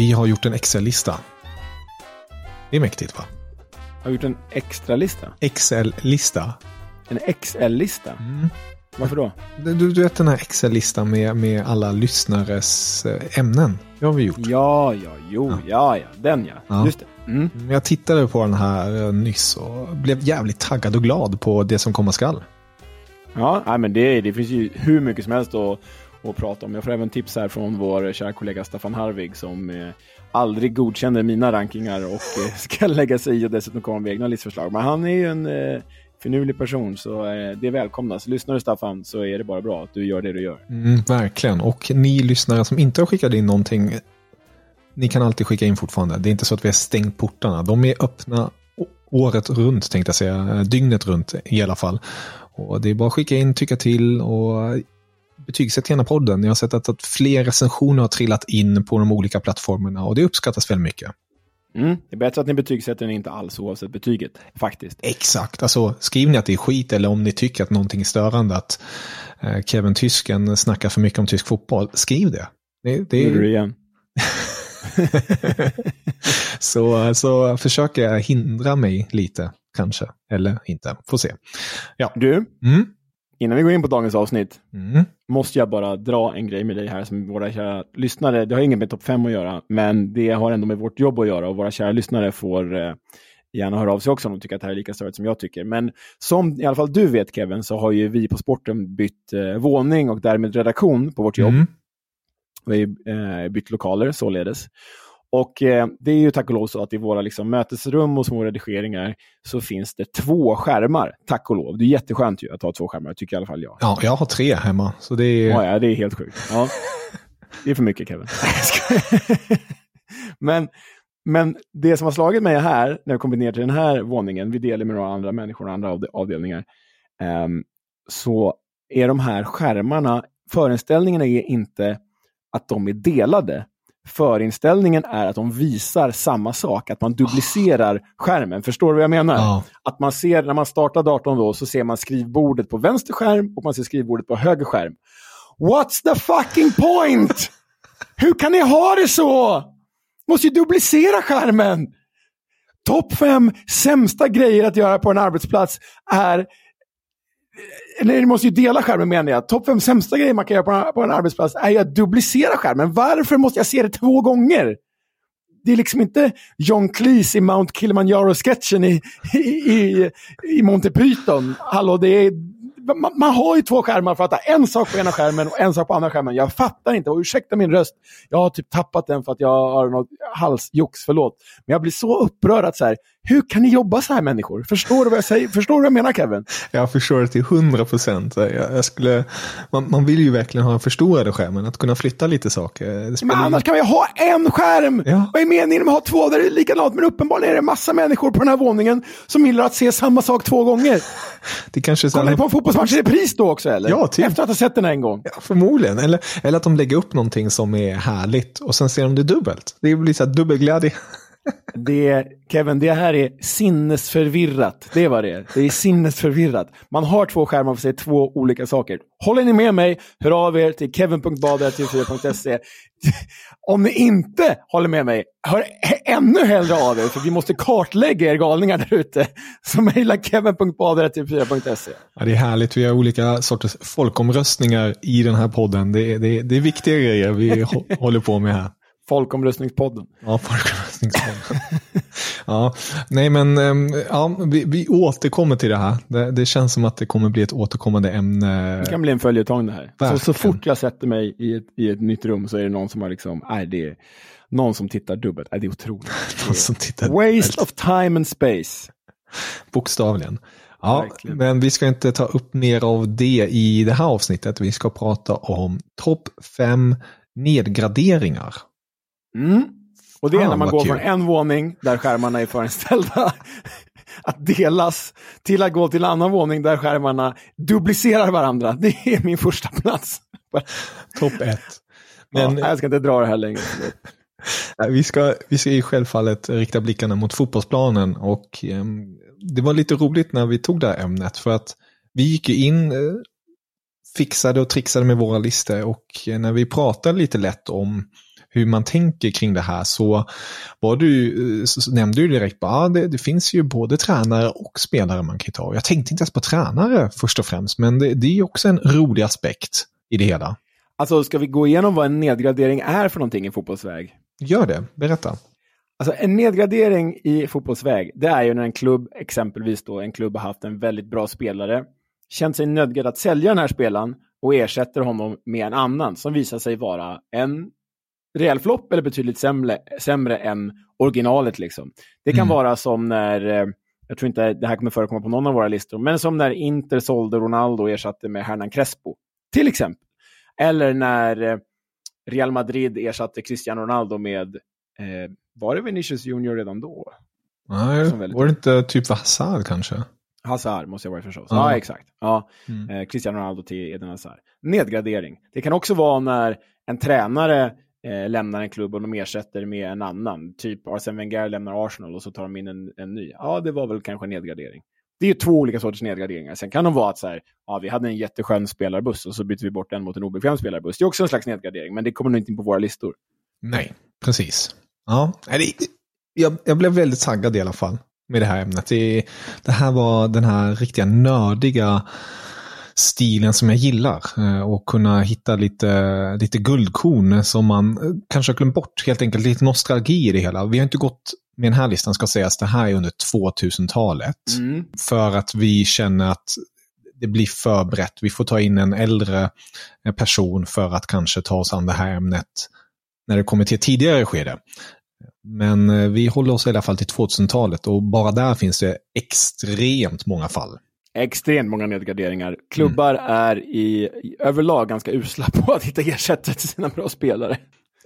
vi har gjort en Excel-lista. Det är mäktigt va? Har gjort en extra lista? Excel-lista. En XL-lista? Mm. Varför då? Du, du vet den här Excel-listan med, med alla lyssnares eh, ämnen. Det har vi gjort. Ja, ja, jo, ja, ja, den ja. Ja. Just det. Mm. Jag tittade på den här eh, nyss och blev jävligt taggad och glad på det som komma skall. Ja, nej, men det, det finns ju hur mycket som helst att, att prata om. Jag får även tips här från vår kära kollega Staffan Harvig som eh, aldrig godkänner mina rankingar och eh, ska lägga sig i och dessutom komma med egna listförslag. Men han är ju en eh, finurlig person så eh, det välkomnas. Lyssnar du Staffan så är det bara bra att du gör det du gör. Mm, verkligen. Och ni lyssnare som inte har skickat in någonting, ni kan alltid skicka in fortfarande. Det är inte så att vi har stängt portarna. De är öppna året runt, tänkte jag säga. Dygnet runt i alla fall. Och det är bara att skicka in, tycka till och betygsätt gärna podden. Jag har sett att, att fler recensioner har trillat in på de olika plattformarna och det uppskattas väldigt mycket. Mm. Det är bättre att ni betygsätter än inte alls oavsett betyget, faktiskt. Exakt, alltså skriv ni att det är skit eller om ni tycker att någonting är störande, att eh, Kevin Tysken snackar för mycket om tysk fotboll, skriv det. det, det Gjorde du igen. så, så försöker jag hindra mig lite, kanske. Eller inte, får se. Ja. Du, Mm. Innan vi går in på dagens avsnitt Mm. måste jag bara dra en grej med dig här som våra kära lyssnare, det har inget med topp 5 att göra, men det har ändå med vårt jobb att göra och våra kära lyssnare får eh, gärna höra av sig också om de tycker att det här är lika störigt som jag tycker. Men som i alla fall du vet Kevin, så har ju vi på sporten bytt eh, våning och därmed redaktion på vårt jobb. Mm. Vi har ju eh, bytt lokaler således. Och eh, det är ju tack och lov så att i våra liksom, mötesrum och små redigeringar så finns det två skärmar, tack och lov. Det är jätteskönt ju att ha två skärmar, tycker i alla fall jag. Ja, jag har tre hemma, så det är... Ja, ja, det är helt sjukt. Ja. Det är för mycket Kevin. Men, men det som har slagit mig här, när jag kommer ner till den här våningen, vi delar med några andra människor och andra avd- avdelningar, ehm, så är de här skärmarna, förinställningarna är inte att de är delade. Förinställningen är att de visar samma sak, att man duplicerar skärmen. Förstår du vad jag menar? Ja. Att man ser, när man startar datorn då, så ser man skrivbordet på vänster skärm och man ser skrivbordet på höger skärm. What's the fucking point? Hur kan ni ha det så? Måste ju duplicera skärmen. Topp fem sämsta grejer att göra på en arbetsplats är... Eh, Eller ni måste ju dela skärmen menar jag. Topp fem sämsta grejer man kan göra på en, på en arbetsplats är ju att duplicera skärmen. Varför måste jag se det två gånger? Det är liksom inte John Cleese i Mount Kilimanjaro-sketchen i, i, i, i Monty Python. Hallå, det är... man, man, har ju två skärmar för att ha en sak på ena skärmen och en sak på andra skärmen. Jag fattar inte, och ursäkta min röst, jag har typ tappat den för att jag har något halsjox, förlåt. Men jag blir så upprörd att så här, hur kan ni jobba så här människor? Förstår du vad jag säger? Förstår du vad jag menar Kevin? Jag förstår det till hundra procent. Man, man vill ju verkligen ha en förstorade skärmen, att kunna flytta lite saker. Men annars kan vi ha en skärm! Ja. Vad är meningen med att ha två? Där det är likadant, men uppenbarligen är det massa människor på den här våningen som gillar att se samma sak två gånger. Det kanske Kollar ni på en fotbollsmatch i repris då också eller? Ja, typ. Efter att ha sett den en gång? Ja, förmodligen. Eller, eller att de lägger upp någonting som är härligt och sen ser de det dubbelt. Det blir så här dubbelglädje. Det, Kevin, det här är sinnesförvirrat. Det är vad det är. Det är sinnesförvirrat. Man har två skärmar för sig, två olika saker. Håller ni med mig, hör av er till kevin.badratv4.se. Om ni inte håller med mig, hör ännu hellre av er, för vi måste kartlägga er galningar där ute. Så mejla kevin.badratv4.se. Ja, det är härligt, vi har olika sorters folkomröstningar i den här podden. Det är, det är, det är viktiga grejer vi håller på med här. Folkomröstningspodden. Ja, folkomröstningspodden. ja, nej men ehm, ja, vi, vi återkommer till det här. Det, det, känns som att det kommer bli ett återkommande ämne. Det kan bli en följetong det här. Så, så, fort jag sätter mig i ett, i ett nytt rum så är det någon som har liksom, nej det är någon som tittar dubbelt. Nej, det är otroligt. någon som tittar Waste of time and space. Bokstavligen. Ja, Verkligen. men vi ska inte ta upp mer av det i det här avsnittet. Vi ska prata om topp fem nedgraderingar Mm. Och det är ah, när man går kul. från en våning där skärmarna är förinställda att delas till att gå till en annan våning där skärmarna duplicerar varandra. Det är min första plats. Topp ett. Men, ja, jag ska inte dra det här längre. vi, ska, vi ska ju självfallet rikta blickarna mot fotbollsplanen och eh, det var lite roligt när vi tog det här ämnet för att vi gick in, eh, fixade och trixade med våra listor och eh, när vi pratade lite lätt om hur man tänker kring det här så, var du, så nämnde du direkt att ah, det, det, finns ju både tränare och spelare man kan ta. Jag tänkte inte ens på tränare först och främst, men det, det är också en rolig aspekt i det hela. Alltså, ska vi gå igenom vad en nedgradering är för någonting i fotbollsväg? Gör det, berätta. Alltså en nedgradering i fotbollsväg, det är ju när en klubb, exempelvis då en klubb har haft en väldigt bra spelare, känt sig nödgad att sälja den här spelaren och ersätter honom med en annan som visar sig vara en rejäl flopp eller betydligt sämre, sämre än originalet. Liksom. Det kan mm. vara som när, eh, jag tror inte det här kommer förekomma på någon av våra listor, men som när Inter sålde Ronaldo och ersatte med Hernan Crespo, till exempel. Eller när eh, Real Madrid ersatte Cristiano Ronaldo med, eh, var det Vinicius Junior redan då? Nej, var det inte typ Hazard kanske? Hazard måste jag vara förstås. Ja, ja exakt. Ja. Mm. Eh, Cristiano Ronaldo till Eden Hazard. Nedgradering. Det kan också vara när en tränare eh, lämnar en klubb och de ersätter med en annan. Typ Arsene Wenger lämnar Arsenal och så tar de in en, en ny. Ja, det var väl kanske en nedgradering. Det är ju två olika sorters nedgraderingar. Sen kan de vara att så här, ja, vi hade en jätteskön spelarbuss och så byter vi bort den mot en obekväm spelarbuss. Det är också en slags nedgradering, men det kommer nog inte in på våra listor. Nej, precis. Ja, jag, jag blev väldigt taggad i alla fall med det här ämnet. Det, det här var den här riktiga nördiga stilen som jag gillar eh, och kunna hitta lite, lite guldkorn som man eh, kanske har glömt bort. Helt enkelt lite nostalgi i det hela. Vi har inte gått med den här listan ska sägas, det här är under 2000-talet. Mm. För att vi känner att det blir för brett. Vi får ta in en äldre eh, person för att kanske ta oss an det här ämnet när det kommer till ett tidigare skede. Men vi håller oss i alla fall till 2000-talet och bara där finns det extremt många fall extremt många nedgraderingar. Klubbar mm. är i, i, överlag ganska usla på att hitta ersättare till sina bra spelare.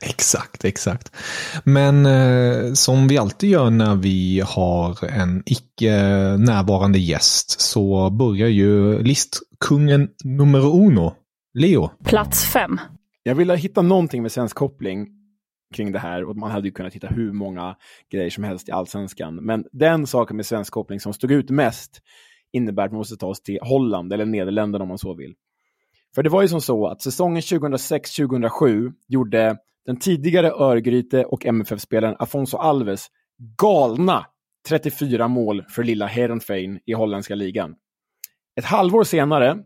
Exakt, exakt. Men eh, som vi alltid gör när vi har en icke närvarande gäst så börjar ju listkungen nummer uno, Leo. Plats fem. Jag ville hitta någonting med svensk koppling kring det här och man hade ju kunnat hitta hur många grejer som helst i allsvenskan. Men den saken med svensk koppling som stod ut mest innebär att man måste ta oss till Holland eller Nederländerna om man så vill. För det var ju som så att säsongen 2006-2007 gjorde den tidigare Örgryte och MFF-spelaren Afonso Alves galna 34 mål för lilla Heerenveen i holländska ligan. Ett halvår senare,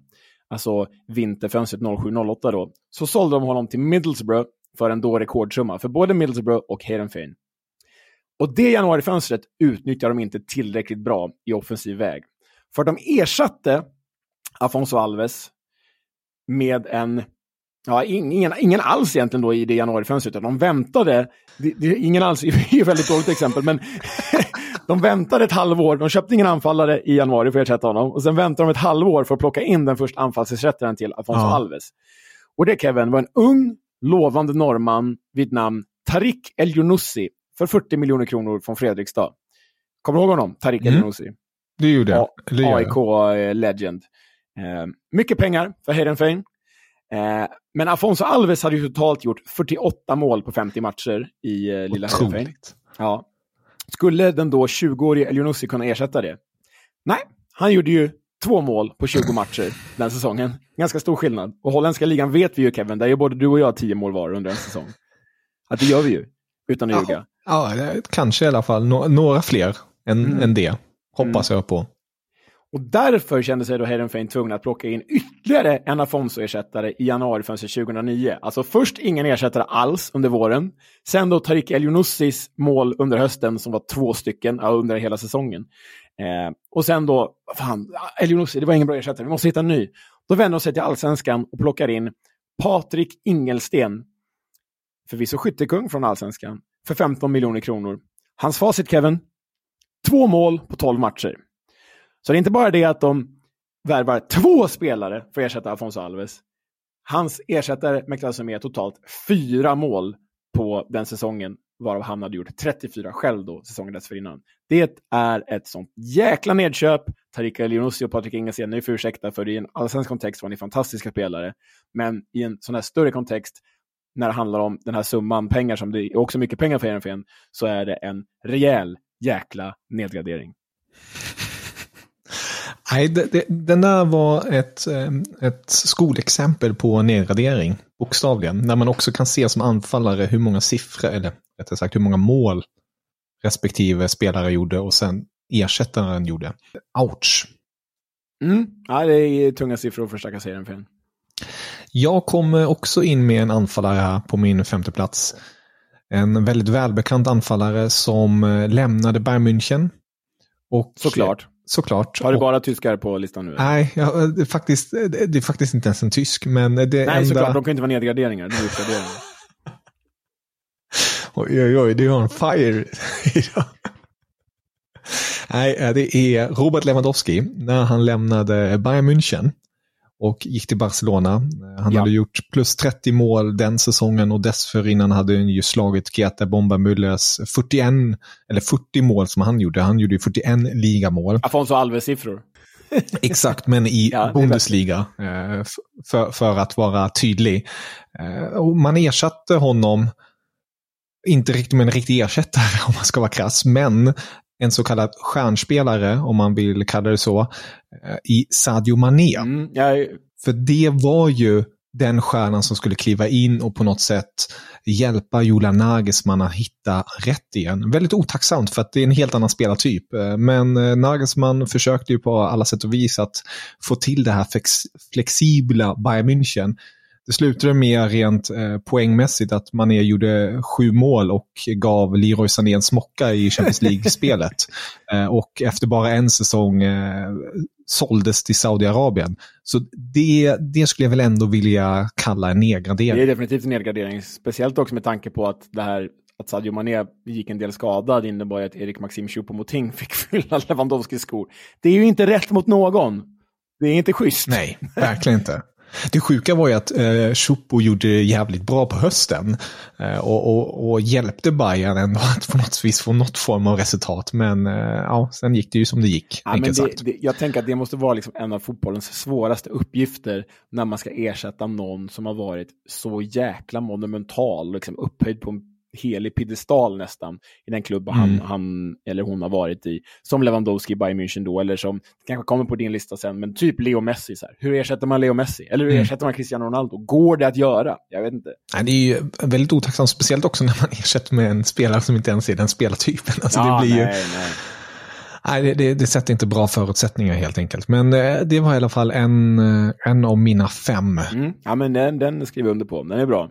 alltså vinterfönstret 07-08 då, så sålde de honom till Middlesbrough för en då rekordsumma för både Middlesbrough och Heerenveen. Och det januarifönstret utnyttjar de inte tillräckligt bra i offensiv väg. För de ersatte Afonso Alves med en, ja, ingen, ingen alls egentligen då i det januarifönstret, utan de väntade, det, det, ingen alls är ett väldigt dåligt exempel, men de väntade ett halvår, de köpte ingen anfallare i januari för att ersätta honom, och sen väntade de ett halvår för att plocka in den första anfallsersättaren till Afonso ja. Alves. Och det Kevin var en ung, lovande norrman vid namn Tarik El Younussi för 40 miljoner kronor från Fredrikstad. Kommer du ihåg honom? Tarik mm. El Younussi. Det gjorde jag. AIK-legend. Eh, mycket pengar för Hayden Fane. Eh, men Afonso Alves hade ju totalt gjort 48 mål på 50 matcher i eh, lilla Hayden. Ja. Skulle den då 20-årige Elionussi kunna ersätta det? Nej, han gjorde ju två mål på 20 matcher den säsongen. Ganska stor skillnad. Och holländska ligan vet vi ju Kevin, där är både du och jag 10 mål var under en säsong. Att det gör vi ju, utan att ljuga. Ja, kanske i alla fall några fler än, mm. än det. Hoppas mm. jag på. Och därför kände sig då Hedenfein tvungen att plocka in ytterligare en Afonso-ersättare i januari 2009. Alltså först ingen ersättare alls under våren. Sen då Tarik Elionussis mål under hösten som var två stycken under hela säsongen. Eh, och sen då, fan, Elionussi, det var ingen bra ersättare, vi måste hitta en ny. Då vänder de sig till allsvenskan och plockar in Patrik Ingelsten. Förvisso skyttekung från allsvenskan, för 15 miljoner kronor. Hans facit, Kevin? Två mål på 12 matcher. Så det är inte bara det att de värvar två spelare för att ersätta Afonso Alves. Hans ersättare mäktas med totalt fyra mål på den säsongen, varav han hade gjort 34 själv då, säsongen dessförinnan. Det är ett sånt jäkla nedköp. Tarika Elionossi och Patrik Ingelsen, nu får ursäkta för i en allsvensk kontext var ni fantastiska spelare. Men i en sån här större kontext, när det handlar om den här summan pengar, som det är också mycket pengar för Ehrenfen, så är det en rejäl jäkla nedgradering. Nej, det, det, den där var ett, ett skolexempel på nedgradering, bokstavligen. När man också kan se som anfallare hur många siffror, eller rättare sagt hur många mål respektive spelare gjorde och sen ersättaren gjorde. Ouch! Mm. Ja, det är tunga siffror för stackars serien. Jag kommer också in med en anfallare här på min femte plats. En väldigt välbekant anfallare som eh, lämnade Bayern München. Och Såklart. Såklart. Har du bara tyskar på listan nu? Nej, ja, det, är faktiskt, det är faktiskt inte ens en tysk. Men det Nej, enda... såklart. De kan inte vara nedgraderingar. Det är uppgraderingar. oj, oj, oj. Du har en fire idag. Nej, det är Robert Lewandowski när han lämnade Bayern München och gick till Barcelona. Han ja. hade gjort plus 30 mål den säsongen och dessförinnan hade han ju slagit Greta Bomba Müllers 41, eller 40 mål som han gjorde. Han gjorde ju 41 ligamål. Afonso Alves-siffror. Exakt, men i ja, Bundesliga. Eh, för, för att vara tydlig. Eh, och man ersatte honom, inte riktigt med en riktig ersättare om man ska vara krass, men en så kallad stjärnspelare, om man vill kalla det så, eh, i Sadio Mané. Mm, jag... För det var ju den stjärnan som skulle kliva in och på något sätt hjälpa Julian Nagelsmann att hitta rätt igen. Väldigt otacksamt för att det är en helt annan spelartyp. Eh, men eh, Nagelsmann försökte ju på alla sätt och vis att få till det här flexibla Bayern München det slutade med rent eh, poängmässigt att Mané gjorde sju mål och gav Leroy Sané en smocka i Champions League-spelet. eh, och efter bara en säsong eh, såldes till Saudiarabien. Så det, det skulle jag väl ändå vilja kalla en nedgradering. Det är definitivt en nedgradering, speciellt också med tanke på att det här att Sadio Mané gick en del skadad innebar att Erik Maxim Choupo-Moting fick fylla Lewandowskis skor. Det är ju inte rätt mot någon. Det är inte schysst. Nej, verkligen inte. Det sjuka var ju att eh, Chupo gjorde jävligt bra på hösten eh, och, och, och, hjälpte Bayern ändå att på något vis få något form av resultat. Men eh, ja, sen gick det ju som det gick. Ja, men det, det, jag tänker att det måste vara liksom en av fotbollens svåraste uppgifter när man ska ersätta någon som har varit så jäkla monumental, liksom upphöjd på en helig piedestal nästan i den klubb mm. han, han, eller hon har varit i. Som Lewandowski i Bayern München då, eller som, kanske kommer på din lista sen, men typ Leo Messi. Så här. Hur ersätter man Leo Messi? Eller hur mm. ersätter man Cristiano Ronaldo? Går det att göra? Jag vet inte. Nej, det är ju väldigt otacksamt, speciellt också när man ersätter med en spelare som inte ens är den spelartypen. Alltså, ja, det blir nej, ju... nej. Nej, det, det, det, sätter inte bra förutsättningar helt enkelt. Men det, det var i alla fall en, en av mina fem. Mm. Ja, men den, den skriver jag under på. Den är bra.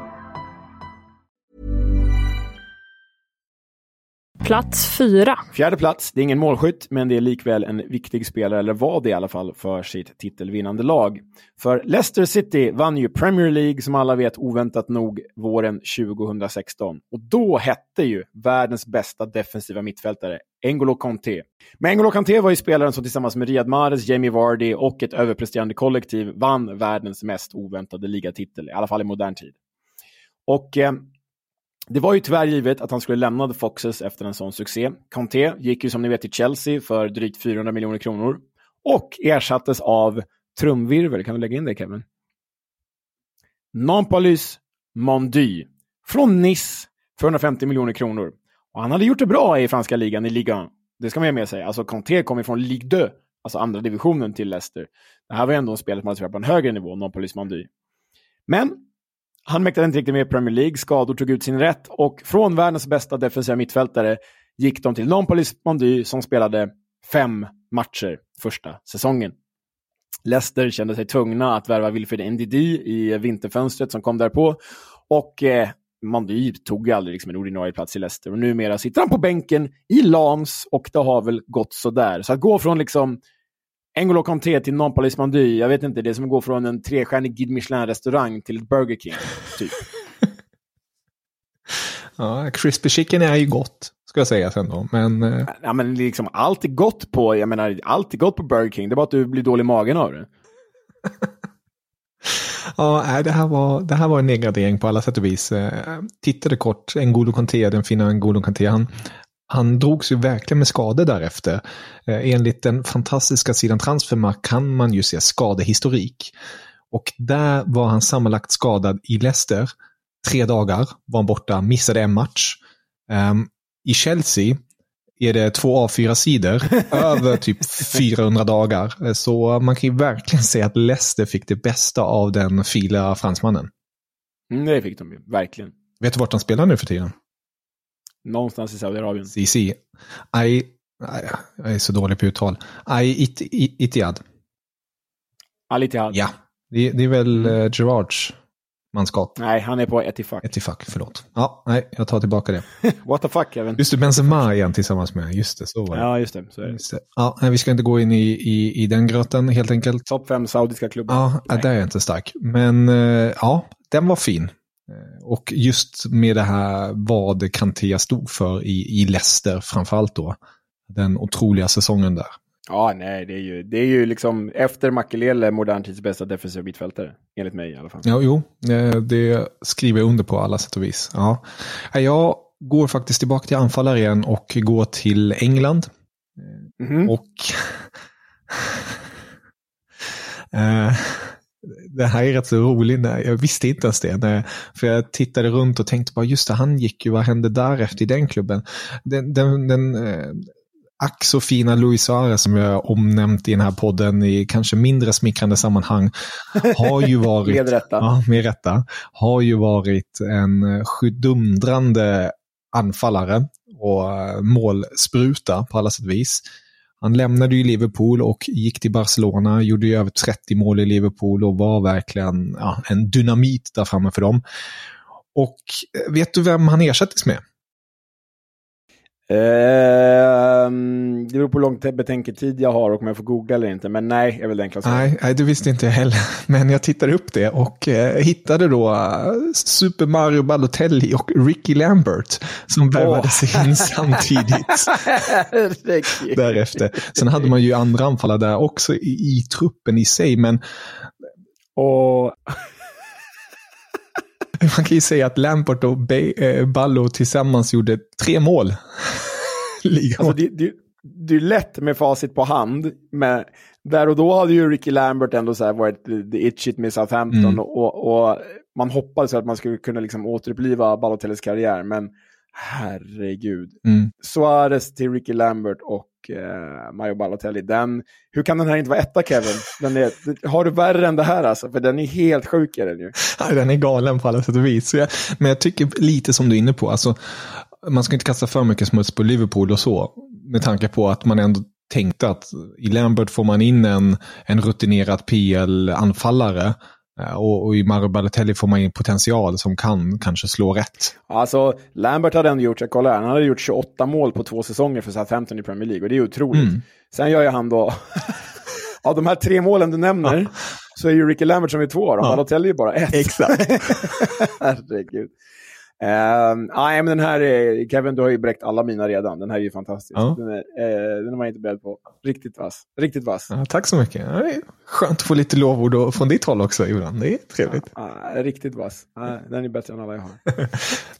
Plats fyra. Fjärde plats, det är ingen målskytt, men det är likväl en viktig spelare, eller var det i alla fall, för sitt titelvinnande lag. För Leicester City vann ju Premier League, som alla vet, oväntat nog, våren 2016. Och då hette ju världens bästa defensiva mittfältare N'Golo Kanté. Men N'Golo Kanté var ju spelaren som tillsammans med Riyad Mahrez, Jamie Vardy och ett överpresterande kollektiv vann världens mest oväntade ligatitel, i alla fall i modern tid. Och eh, det var ju tyvärr givet att han skulle lämna The Foxes efter en sån succé. Conte gick ju som ni vet till Chelsea för drygt 400 miljoner kronor och ersattes av trumvirvel. Kan du lägga in det Kevin? Nampalys Mondy från Nice för 150 miljoner kronor. Och han hade gjort det bra i franska ligan, i ligan. Det ska man ha med sig. Alltså Conte kom från Ligue 2, alltså andra divisionen till Leicester. Det här var ändå en spelare som hade spelat på en högre nivå, Nampalys Mondy. Men han mäktade inte riktigt med Premier League, skador tog ut sin rätt och från världens bästa defensiva mittfältare gick de till Nampolis Mondy som spelade fem matcher första säsongen. Leicester kände sig tvungna att värva Wilfred Ndidi i vinterfönstret som kom därpå och eh, Mondy tog aldrig liksom en ordinarie plats i Leicester och numera sitter han på bänken i Lans och det har väl gått sådär. Så att gå från liksom N'Golo Kanté till Nampalys Mondy, jag vet inte, det som att gå från en trestjärnig Guide Michelin-restaurang till ett Burger King. Typ. ja, crispy chicken är ju gott, ska jag säga sen då. Men, eh... ja, men liksom, allt är gott på, jag menar, allt är gott på Burger King, det är bara att du blir dålig i magen av det. Ja, det här, var, det här var en nedgradering på alla sätt och vis. Eh, tittade kort, N'Golo Kanté, den fina N'Golo Kanté, han, han drogs ju verkligen med skador därefter. Eh, enligt den fantastiska sidan Transfermarkt kan man ju se skadehistorik. Och där var han sammanlagt skadad i Leicester. Tre dagar var han borta, missade en match. Um, I Chelsea är det två A4-sidor över typ 400 dagar. Så man kan ju verkligen säga att Leicester fick det bästa av den fila fransmannen. Mm, det fick de ju, verkligen. Vet du vart han spelar nu för tiden? Någonstans i Saudiarabien. CC. I, jag är så dålig på uttal. I it, it, Itiad. Al Ittihad. Ja, det, det är väl mm. uh, Gerards manskap. Nej, han är på Etifak. Etifak, förlåt. Ja, nej, jag tar tillbaka det. What the fuck, Kevin? Just det, Benzema igen tillsammans med. Just det, så var det. Ja, just det. Så är det. Just det. Ja, nej, vi ska inte gå in i, i, i den gröten helt enkelt. Topp fem saudiska klubbar. Ja, nej. där är jag inte stark. Men uh, ja, den var fin. Och just med det här vad Kanté stod för i, i Leicester framförallt då. Den otroliga säsongen där. Ja, nej, det är ju, det är ju liksom efter Makelele modern tids bästa defensiva mittfältare. Enligt mig i alla fall. Ja, jo, det skriver jag under på alla sätt och vis. Ja. Jag går faktiskt tillbaka till anfallare igen och går till England. Mm -hmm. Och eh, det här är rätt så roligt. Jag visste inte ens det. för jag tittade runt och tänkte bara, just det, han gick ju, vad hände därefter i den klubben? Den, den, den, ack så fina Luis Suarez som jag omnämnt i den här podden i kanske mindre smickrande sammanhang har ju varit, Med rätta. Ja, med rätta, har ju varit en sjudundrande anfallare och eh, målspruta på alla sätt och vis. Han lämnade ju Liverpool och gick till Barcelona, gjorde ju över 30 mål i Liverpool och var verkligen ja, en dynamit där framme för dem. Och eh, vet du vem han ersattes med? Ehm, det beror på hur lång betänketid jag har och om jag får googla eller inte. Men nej, är väl det enklaste. Nej, nej, det visste inte jag heller. Men jag tittade upp det och eh, hittade då eh, Super Mario Balotelli och Ricky Lambert som värvades oh. in samtidigt. Därefter. Sen hade man ju andra anfallare där också i, i truppen i sig, men... Och... Man kan ju säga att Lampert och eh, Ballo tillsammans gjorde tre mål. alltså det, det, det är lätt med facit på hand, men där och då hade ju Ricky Lambert ändå så varit the itchit med Southampton mm. och, och, man hoppades att man skulle kunna liksom återuppliva Balotellis karriär, men herregud. Mm. Suarez till Ricky Lambert och eh, Mario Balotelli, den, hur kan den här inte vara etta Kevin? Den är, har du värre än det här alltså? För den är helt sjuk är den ju. Nej, den är galen på alla sätt och vis. Jag, men jag tycker lite som du är inne på, alltså, man ska inte kasta för mycket smuts på Liverpool och så. Med tanke på att man ändå tänkte att i Lambert får man in en, en rutinerad PL-anfallare. Eh, och, och, i Mario Balotelli får man in potential som kan kanske slå rätt. Alltså, Lambert hade ändå gjort, kolla här, han hade gjort 28 mål på två säsonger för Southampton i Premier League och det är otroligt. Mm. Sen gör ju han då, av de här tre målen du nämner, ja. så är ju Ricky Lambert som är två, och ja. Balotelli är bara ett. Exakt. Herregud. Uh, nej, men den här, är, Kevin, du har ju bräckt alla mina redan. Den här är ju fantastisk. Ja. Den, är, uh, den är man inte beredd på. Riktigt vass. Riktigt vass. Ja, tack så mycket. Skönt att få lite lovord från ditt håll också ibland. Det är trevligt. Ja, riktigt vass. den är bättre än alla jag har.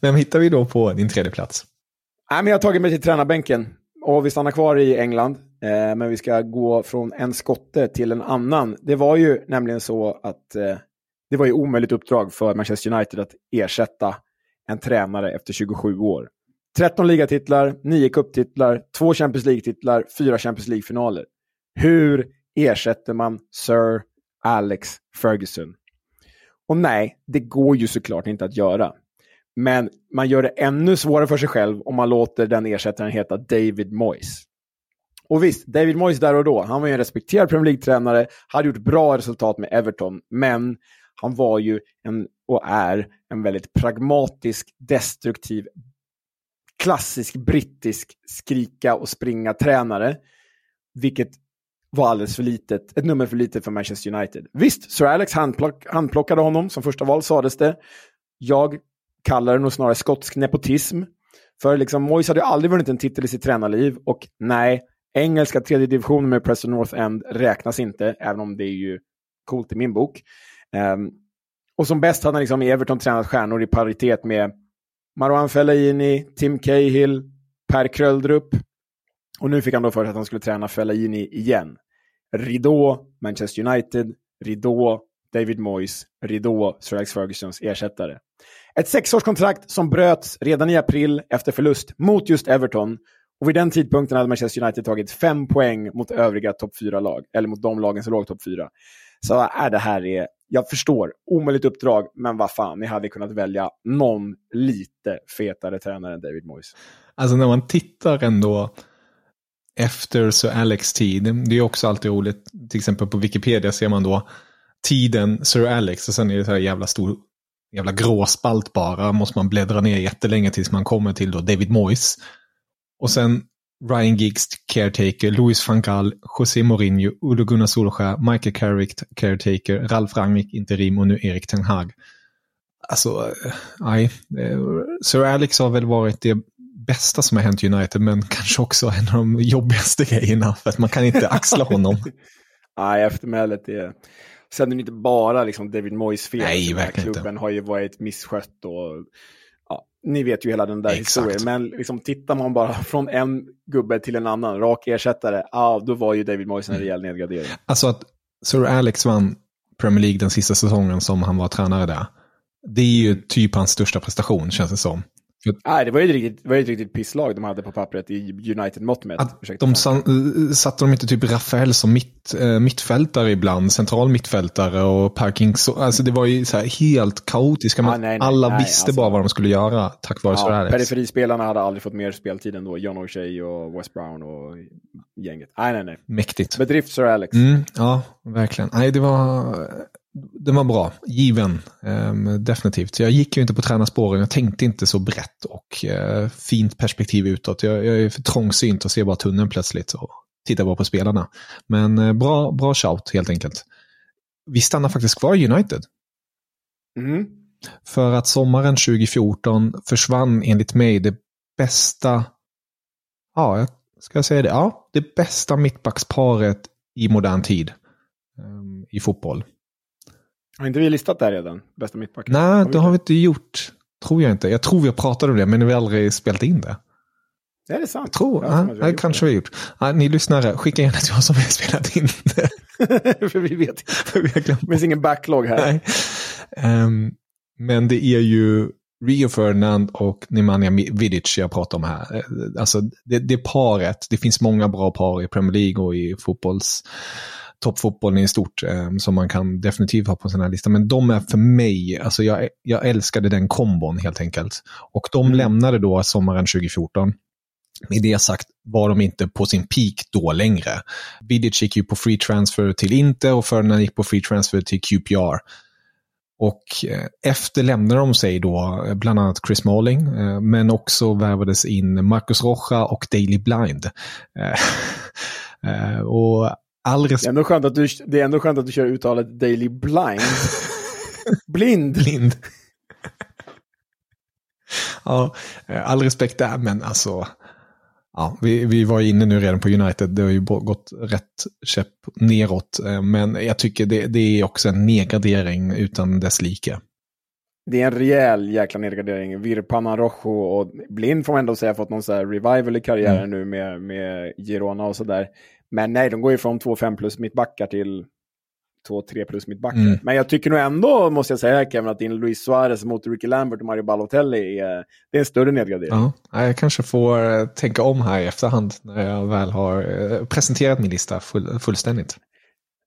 Vem hittar vi då på din tredje plats? Nej, men jag har tagit mig till tränarbänken. Och vi stannar kvar i England. Eh, men vi ska gå från en skotte till en annan. Det var ju nämligen så att eh, det var ju omöjligt uppdrag för Manchester United att ersätta en tränare efter 27 år. 13 ligatitlar, 9 kupptitlar, 2 Champions League-titlar, 4 Champions League-finaler. Hur ersätter man Sir Alex Ferguson? Och nej, det går ju såklart inte att göra. Men man gör det ännu svårare för sig själv om man låter den ersättaren heta David Moyes. Och visst, David Moyes där och då, han var ju en respekterad Premier League-tränare, hade gjort bra resultat med Everton, men han var ju en, och är en väldigt pragmatisk, destruktiv, klassisk brittisk skrika och springa-tränare. Vilket var alldeles för litet, ett nummer för litet för Manchester United. Visst, Sir Alex handplock, handplockade honom som första val sades det. Jag kallar det nog snarare skotsk nepotism. För liksom, Moyes hade ju aldrig vunnit en titel i sitt tränarliv och nej, engelska tredje divisionen med Preston North End räknas inte, även om det är ju coolt i min bok. Um, och som bäst hade han liksom i Everton tränat stjärnor i paritet med Marwan Fellaini, Tim Cahill, Per Kröldrup. Och nu fick han då för sig att han skulle träna Fellaini igen. Ridå, Manchester United, Ridå, David Moyes, Ridå, Sir Alex Fergusons ersättare. Ett sexårskontrakt som bröts redan i april efter förlust mot just Everton. Och vid den tidpunkten hade Manchester United tagit fem poäng mot övriga topp fyra lag eller mot de lagen som låg topp fyra. Så äh, det här är jag förstår, omöjligt uppdrag, men vad fan, ni hade kunnat välja någon lite fetare tränare än David Moyes. Alltså när man tittar ändå efter Sir Alex tid, det är också alltid roligt, till exempel på Wikipedia ser man då tiden Sir Alex och sen är det så här jävla stor, jävla gråspalt bara, måste man bläddra ner jättelänge tills man kommer till då David Moyes. Och sen Ryan Giggs caretaker, Louis van Gaal, José Mourinho, Udo Gunnar Solskjaer, Michael Carrick caretaker, Ralf Rangnick interim och nu Erik Ten Hag. Alltså, eh, nej. Eh, Sir Alex har väl varit det bästa som har hänt United, men kanske också en av de jobbigaste grejerna, för att man kan inte axla honom. nej, eftermälet är... Sen är det inte bara liksom David Moyes fel. Nej, verkligen Klubben inte. har ju varit misskött och ni vet ju hela den där Exakt. historien, men liksom, tittar man bara från en gubbe till en annan, rak ersättare, ah, då var ju David Moyes en mm. rejäl nedgradering. Alltså att Sir Alex vann Premier League den sista säsongen som han var tränare där, det är ju typ hans största prestation känns det som. För Nej, det var ju ett riktigt, var ett riktigt pisslag de hade på pappret i United-mått Ursäkta. de san- eh, satte de inte typ Rafael som mitt, eh, mittfältare ibland, central mittfältare och Parkings. Alltså det var ju så helt kaotiska. Ah, nej, nej, alla nej, visste alltså- bara vad de skulle göra tack vare ja, Alex. Periferispelarna hade aldrig fått mer speltid än då. John O'Shea och West Brown och gänget. Nej, nej, nej. Mäktigt. Bedrift Sir Alex. Mm, ja, verkligen. Nej, det var, det var bra. Given. Ehm, definitivt. Jag gick ju inte på tränarspåren. Jag tänkte inte så brett och eh, fint perspektiv utåt. Jag, jag är för trångsynt och ser bara tunneln plötsligt och tittar bara på spelarna. Men eh, bra, bra shout helt enkelt. Vi stannar faktiskt kvar i United. Mm. För att sommaren 2014 försvann enligt mig det bästa, ja, ska jag säga det? Ja, det bästa mittbacksparet i modern tid ehm, i fotboll. Har inte vi listat där redan? Bästa mittbacken? Nej, det har vi inte gjort. Tror jag inte. Jag tror vi har pratat om det, men vi har aldrig spelat in det. Är det sant? Jag tror, ja, har det kanske vi har gjort. Ja, ni lyssnare, skicka gärna till oss om vi har spelat in det. det. För vi vet inte. För vi har glömt Det finns ingen backlog här. Ehm, men det är ju Rio Ferdinand och Nemanja Vidic jag pratar om här. Eh, Alltså det, det paret, det finns många bra par i Premier League och i fotbolls toppfotbollen i stort eh, som man kan definitivt ha på sin här lista. Men de är för mig, alltså jag, jag älskade den kombon helt enkelt. Och de lämnade då sommaren 2014. Med det sagt var de inte på sin peak då längre. Vidic gick ju på free transfer till Inter och Ferdinand gick på free transfer till QPR. Och eh, efter lämnade de sig då eh, bland annat Chris Smalling, eh, men också värvades in Marcus Rocha och Daily Blind. Och all Det är, respekt ändå skönt att du, det är ändå skönt att du kör uttalet Daily Blind. Blind. blind. ja, eh, all respekt där, men alltså. Ja, vi, vi var inne nu redan på United, det har ju gått rätt käpp neråt. eh, Men jag tycker det, det är också en nedgradering utan dess like. Det är en rejäl jäkla nedgradering. Virpanen Rojo och Blind får man ändå säga har fått någon så revival i karriären nu med, med Girona och sådär. Men nej, de går ju från 2-5 plus mittbackar till 2-3 plus mittbackar. Mm. Men jag tycker nog ändå, måste jag säga Kevin, att din Luis Suarez mot Ricky Lambert och Mario Balotelli är, det är en större nedgradering. Ja, ja, jag kanske får eh, tänka om här i efterhand när jag väl har eh, presenterat min lista full, fullständigt.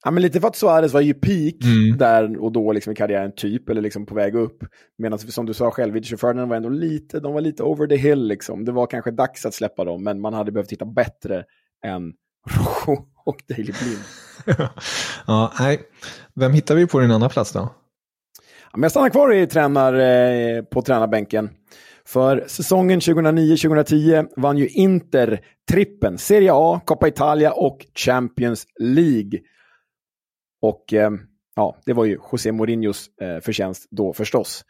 Ja, men lite för att Suarez var ju peak Mm. där och då liksom i karriären typ, eller liksom på väg upp. Medan som du sa själv, Vidic Ferdinand var ändå lite, de var lite over the hill liksom. Det var kanske dags att släppa dem, men man hade behövt hitta bättre än Rojo och Daily Blind. ja, nej. Vem hittar vi på din andra plats då? Ja, jag stannar kvar i tränar, eh, på tränarbänken. För säsongen 2009-2010 vann ju Inter trippen, Serie A, Coppa Italia och Champions League. Och eh, ja, det var ju José Mourinhos eh, förtjänst då förstås.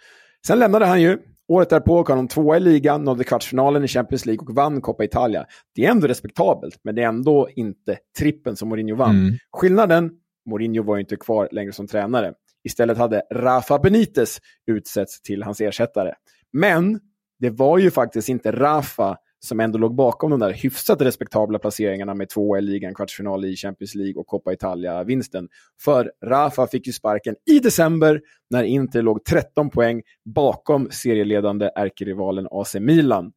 Sen lämnade han ju. Året därpå kom de tvåa i ligan, nådde kvartsfinalen i Champions League och vann Coppa Italia. Det är ändå respektabelt, men det är ändå inte trippen som Mourinho vann. Mm. Skillnaden, Mourinho var ju inte kvar längre som tränare. Istället hade Rafa Benitez utsetts till hans ersättare. Men det var ju faktiskt inte Rafa som ändå låg bakom de där hyfsat respektabla placeringarna med två i ligan, kvartsfinal i Champions League och Coppa Italia-vinsten. För Rafa fick ju sparken i december när Inter låg 13 poäng bakom serieledande ärkerivalen AC Milan.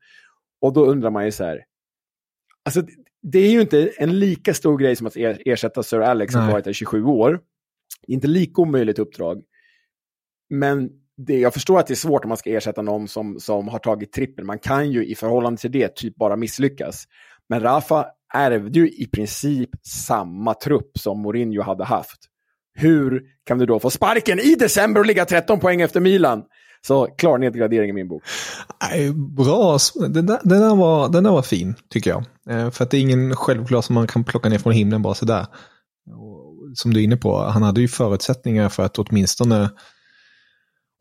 Och då undrar man ju så här, alltså det är ju inte en lika stor grej som att er- ersätta Sir Alex som varit där i 27 år. Inte lika omöjligt uppdrag. Men det, jag förstår att det är svårt om man ska ersätta någon som, som har tagit trippen. Man kan ju i förhållande till det typ bara misslyckas. Men Rafa ärvde ju i princip samma trupp som Mourinho hade haft. Hur kan du då få sparken i december och ligga 13 poäng efter Milan? Så klar nedgradering i min bok. Nej, bra, den där, den, där var, den där var fin, tycker jag. Eh, för att det är ingen självklar som man kan plocka ner från himlen bara sådär. Som du är inne på, han hade ju förutsättningar för att åtminstone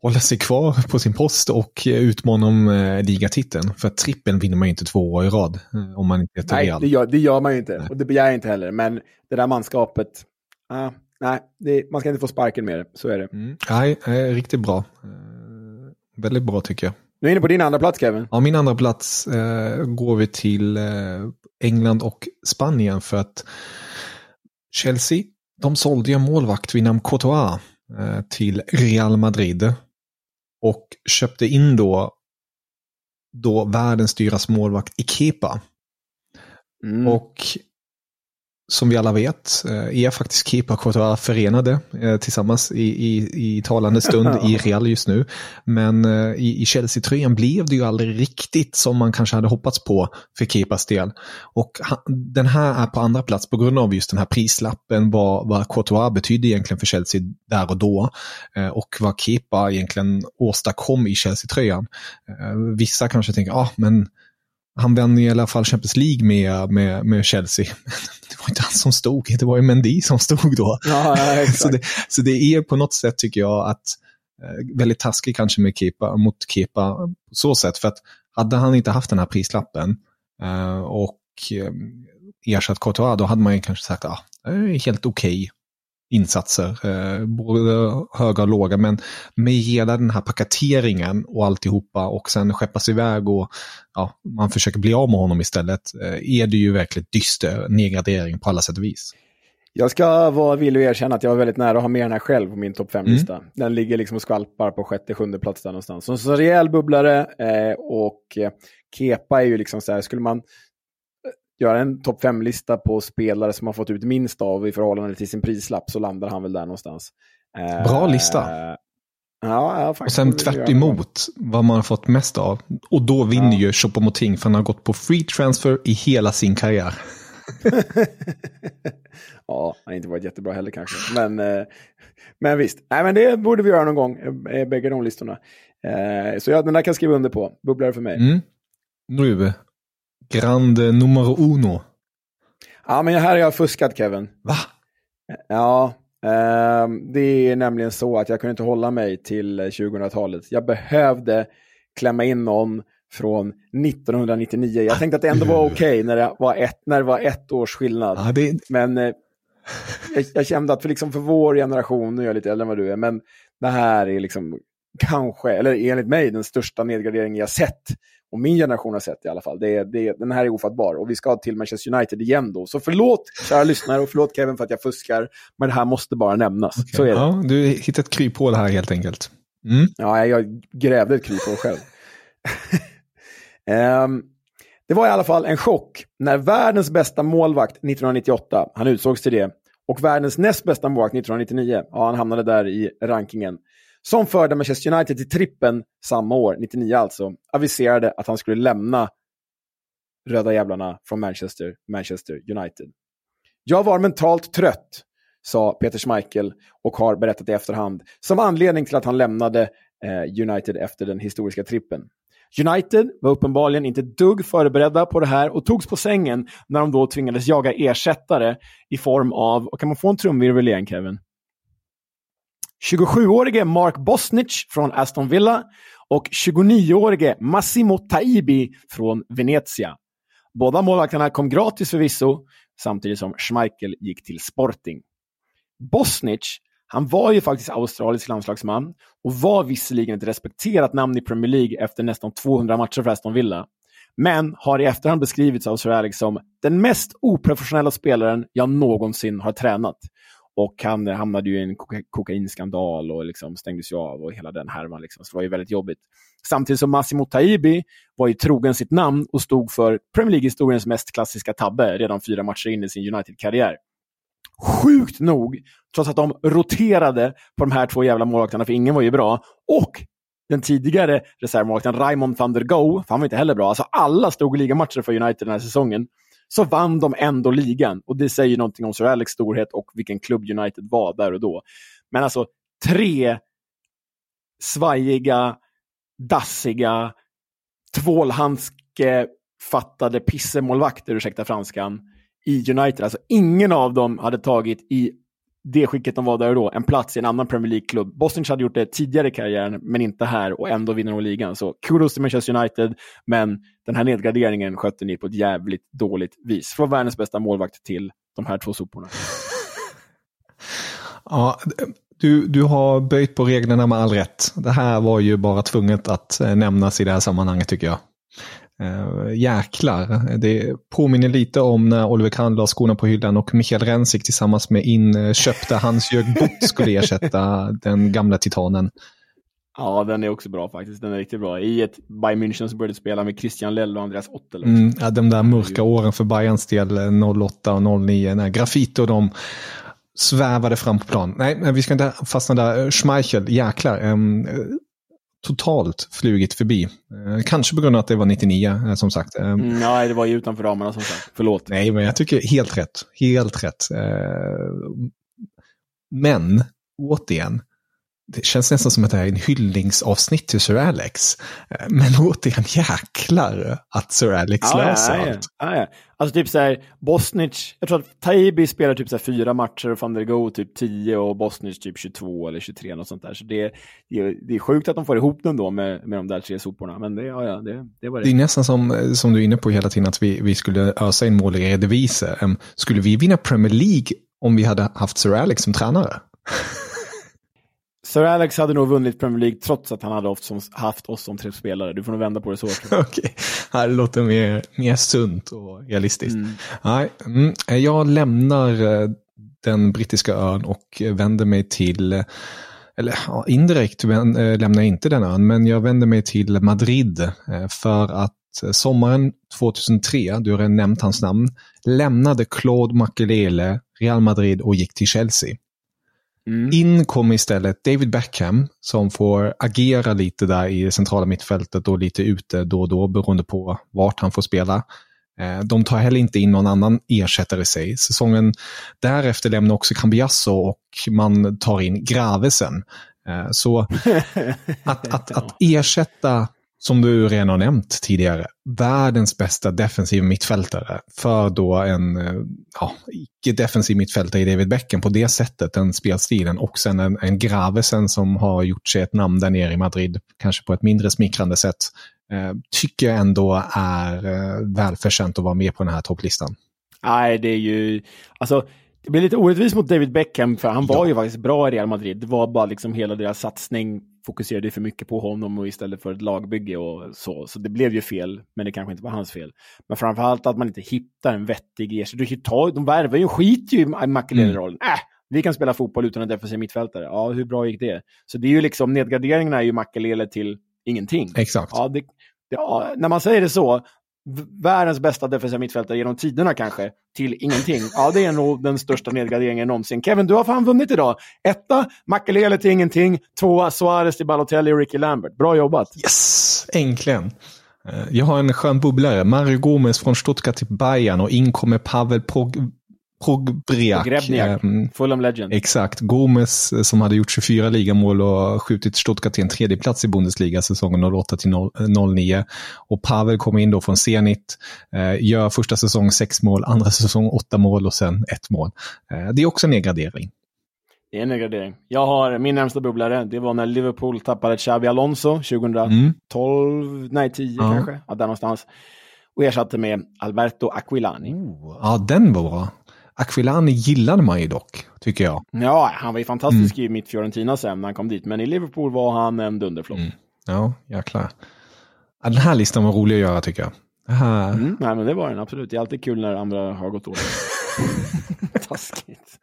hålla sig kvar på sin post och utmana om eh, ligatiteln. För att trippen vinner man ju inte två år i rad eh, om man inte heter Nej, det gör, det gör man ju inte. Och det begär jag inte heller. Men det där manskapet, ah, nej, det, man ska inte få sparken med det. Så är det. Mm. Nej, eh, riktigt bra. Eh, Väldigt bra tycker jag. Nu är inne på din andra plats Kevin. Ja, min andra plats eh, går vi till eh, England och Spanien för att Chelsea, de sålde ju en målvakt vid namn Courtois eh, till Real Madrid och köpte in då då världens dyraste målvakt i Kepa. Mm. Och som vi alla vet eh, är faktiskt Kepa och Courtois förenade eh, tillsammans i, i, i talande stund i Real just nu. Men eh, i, i Chelsea-tröjan blev det ju aldrig riktigt som man kanske hade hoppats på för Kepas del. Och han, den här är på andra plats på grund av just den här prislappen, vad, vad Courtois betydde egentligen för Chelsea där och då. Och vad Kepa egentligen åstadkom i Chelsea-tröjan. Vissa kanske tänker, ja ah, men han vann i alla fall Champions League med, med, med Chelsea. Det var inte han som stod, det var ju Mendy som stod då. Ja, så, det, så det är på något sätt tycker jag att eh, väldigt taskigt kanske med Kepa, mot Kepa på så sätt. För att hade han inte haft den här prislappen eh, och eh, ersatt Courtois, då hade man ju kanske sagt att ah, helt okej insatser, eh, både höga och låga, men med hela den här paketeringen och alltihopa och sen skeppas iväg och ja, man försöker bli av med honom istället, eh, är det ju verkligen dyster nedgradering på alla sätt och vis. Jag ska vara villig att erkänna att jag var väldigt nära att ha med den här själv på min topp 5-lista. Mm. Den ligger liksom och skvalpar på sjätte, sjunde plats där någonstans. Så, så rejäl bubblare eh, och eh, Kepa är ju liksom så här, skulle man göra en topp 5-lista på spelare som har fått ut minst av i förhållande till sin prislapp så landar han väl där någonstans. Bra lista. Ja, ja, och sen tvärt emot vad man har fått mest av. Och då vinner ja. ju Choupo-Moting för han har gått på free transfer i hela sin karriär. ja, han har inte varit jättebra heller kanske. Men, uh, men visst, Nej, men det borde vi göra någon gång, uh, bägge de listorna. Så ja, den där kan jag skriva under på. Bubblar för mig. Mm. Nu, Grande numero uno. Ja, men här har jag fuskat Kevin. Va? Ja, eh, det är nämligen så att jag kunde inte hålla mig till 2000-talet. Jag behövde klämma in någon från 1999. Jag tänkte att det ändå var okej okay när, det var ett, när det var ett års skillnad. Ja, det... Men eh, jag, jag, kände att för, liksom för vår generation, nu är jag lite äldre än vad du är, men det här är liksom kanske, eller enligt mig, den största nedgraderingen jag sett och min generation har sett i alla fall. Det, det, den här är ofattbar. Och vi ska till Manchester United igen då. Så förlåt, kära lyssnare, och förlåt Kevin för att jag fuskar. Men det här måste bara nämnas. Okay. Så är det. Ja, du hittat ett kryphål här helt enkelt. Mm. Ja, jag grävde ett kryphål själv. um, det var i alla fall en chock när världens bästa målvakt 1998, han utsågs till det, och världens näst bästa målvakt 1999, ja, han hamnade där i rankingen, som förde Manchester United till trippen samma år, 99 alltså, aviserade att han skulle lämna röda jävlarna från Manchester, Manchester United. Jag var mentalt trött, sa Peter Schmeichel och har berättat i efterhand, som anledning till att han lämnade eh, United efter den historiska trippen. United var uppenbarligen inte dugg förberedda på det här och togs på sängen när de då tvingades jaga ersättare i form av, och kan man få en trumvirvel igen Kevin? 27-årige Mark Bosnich från Aston Villa och 29-årige Massimo Taibi från Venezia. Båda målvakterna kom gratis förvisso, samtidigt som Schmeichel gick till Sporting. Bosnich, han var ju faktiskt australisk landslagsman och var visserligen ett respekterat namn i Premier League efter nästan 200 matcher för Aston Villa. Men har i efterhand beskrivits av Sir Alex som den mest oprofessionella spelaren jag någonsin har tränat. Och han eh, hamnade ju i en koka kokainskandal och liksom stängdes ju av och hela den härvan. Liksom. Så det var ju väldigt jobbigt. Samtidigt som Massimo Taibi var ju trogen sitt namn och stod för Premier League-historiens mest klassiska tabbe redan fyra matcher in i sin United-karriär. Sjukt nog, trots att de roterade på de här två jävla målvakterna, för ingen var ju bra, och den tidigare reservmålvakten Raymond van der Go, för han var inte heller bra, alltså alla stod i ligamatcher för United den här säsongen så vann de ändå ligan. Och det säger någonting om Sir Alex storhet och vilken klubb United var där och då. Men alltså tre svajiga, dassiga, tvålhandskefattade pissemålvakter, ursäkta franskan, i United. Alltså ingen av dem hade tagit i det skicket de var där och då, en plats i en annan Premier League-klubb. Bosnich hade gjort det tidigare i karriären, men inte här och ändå vinner de ligan. Så kudos till Manchester United, men den här nedgraderingen skötte ni på ett jävligt dåligt vis. Från världens bästa målvakt till de här två soporna. ja, du, du har böjt på reglerna med all rätt. Det här var ju bara tvunget att eh, nämnas i det här sammanhanget tycker jag. Uh, jäklar. Det påminner lite om när Oliver Kahn la skorna på hyllan och Michael Rensik tillsammans med inköpta Hans-Jörg Butt skulle ersätta den gamla titanen. Ja, den är också bra faktiskt. Den är riktigt bra. I ett Bayern München så började spela med Christian Lell och Andreas Ottel. Mm, ja, de där mörka åren för Bayerns del, 08 och 09, när Grafito och de svävade fram på plan. Nej, men vi ska inte fastna där. Schmeichel, jäklar. Um, totalt flugit förbi. Uh, kanske på grund av att det var 99, uh, som sagt. Um, mm, nej, det var ju utanför ramarna som sagt. Förlåt. Nej, men jag tycker helt rätt. Helt rätt. Men, återigen, det känns nästan som att det är en hyllningsavsnitt till Sir Alex. Eh, men återigen, jäklar att Sir Alex ja, löser ja, ja, allt. Ja, ja. Alltså typ så här, Bosnic, jag tror att Taibi spelar typ så här fyra matcher och van der Go typ 10 och Bosnic typ 22 eller 23 något sånt där. Så det, det, det är sjukt att de får ihop den då med, med de där tre soporna. Men det, ja, ja, det, det var det. Det är nästan som, som du är inne på hela tiden, att vi, vi skulle ösa in mål i Eredivisie. Um, skulle vi vinna Premier League om vi hade haft Sir Alex som tränare? Sir Alex hade nog vunnit Premier League trots att han hade haft oss som tre spelare. Du får nog vända på det så. Okej, okay. det låter mer, mer sunt och realistiskt. Mm. Nej, mm, jag lämnar eh, den brittiska ön och vänder mig till, eller ja, indirekt eh, lämnar jag inte den ön, men jag vänder mig till Madrid eh, för att sommaren 2003, du har redan nämnt hans namn, lämnade Claude Makelele Real Madrid och gick till Chelsea. Mm. In kom istället David Beckham som får agera lite där i centrala mittfältet och lite ute då och då beroende på vart han får spela. Eh, de tar heller inte in någon annan ersättare i sig. Säsongen därefter lämnar också Cambiasso och man tar in Gravesen. Eh, så att, att, att ersätta som du redan har nämnt tidigare, världens bästa defensiv mittfältare för då en ja, icke-defensiv mittfältare i David Beckham på det sättet, den spelstilen och sen en, en Gravesen som har gjort sig ett namn där nere i Madrid, kanske på ett mindre smickrande sätt, eh, tycker jag ändå är eh, välförtjänt att vara med på den här topplistan. Nej, det är ju, alltså det blir lite orättvist mot David Beckham, för han var ja. ju faktiskt bra i Real Madrid. Det var bara liksom hela deras satsning fokuserade för mycket på honom och istället för ett lagbygge och så. Så det blev ju fel, men det kanske inte var hans fel. Men framförallt att man inte hittar en vettig ersättare. De värvar ju, skiter ju i Makelele-rollen. Mm. Äh, vi kan spela fotboll utan en defensiv mittfältare. Ja, hur bra gick det? Så det är ju liksom, nedgraderingarna är ju Makelele till ingenting. Exakt. Ja, det, ja, när man säger det så, världens bästa defensiva mittfältare genom tiderna kanske, till ingenting. Ja, det är nog den största nedgraderingen någonsin. Kevin, du har fan vunnit idag. Etta, Makelele till ingenting. Tvåa, Suarez till Balotelli och Ricky Lambert. Bra jobbat. Yes, äntligen. Eh, jag har en skön bubblare. Mario Gomez från Stuttgart till Bayern och in kommer Pavel Pog Pogbriak. Grebniak, um, Fulham Legend. Exakt. Gomes eh, som hade gjort 24 ligamål och skjutit Stuttgart till en tredje plats i Bundesliga säsongen 08 till 09. Och Pavel kommer in då från Zenit, eh, gör första säsong sex mål, andra säsong åtta mål och sen ett mål. Eh, det är också en nedgradering. Det är en nedgradering. Jag har min närmsta bubblare. Det var när Liverpool tappade Xabi Alonso 2012, mm. nej 10 ja. kanske, ja, där någonstans. Och ersatte med Alberto Aquilani. Oh, ja, den var bra. Aquilani gillade man ju dock, tycker jag. Ja, han var ju fantastisk mm. i mitt Fiorentina sen när han kom dit, men i Liverpool var han en dunderflopp. Mm. Ja, jäklar. Ja, den här listan var rolig att göra tycker jag. Här... Mm, nej, men det var den absolut. Det är alltid kul när andra har gått dåligt. Taskigt.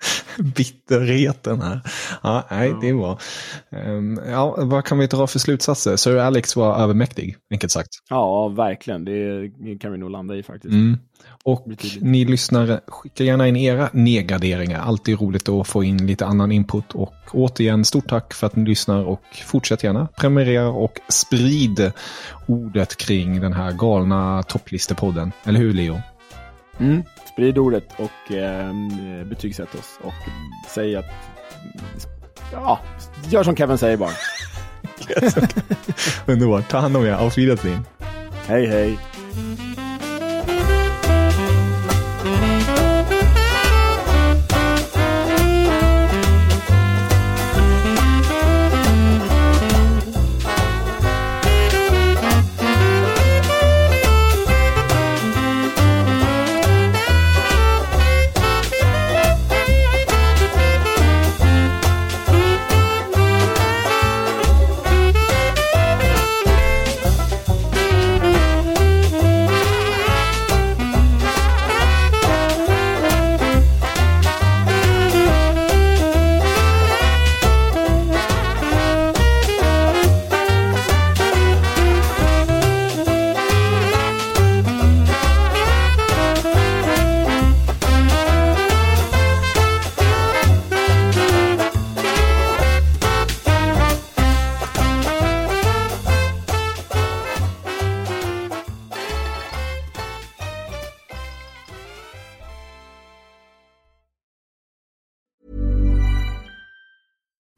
Bitterheten här. Ja, nej, det var. Um, ja, vad kan vi dra för slutsatser? Sir Alex var övermäktig, enkelt sagt. Ja, verkligen. Det kan vi nog landa i faktiskt. Mm. Och ni lyssnare, skicka gärna in era nedgraderingar. Alltid roligt att få in lite annan input. Och återigen, stort tack för att ni lyssnar och fortsätt gärna prenumerera och sprid ordet kring den här galna topplistepodden. Eller hur Leo? Mm. Sprid ordet och eh, betygsätt oss och säg att... Ja, gör som Kevin säger bara. Underbart. Ta hand om er. Auf Wiedersehen. Hej, hej.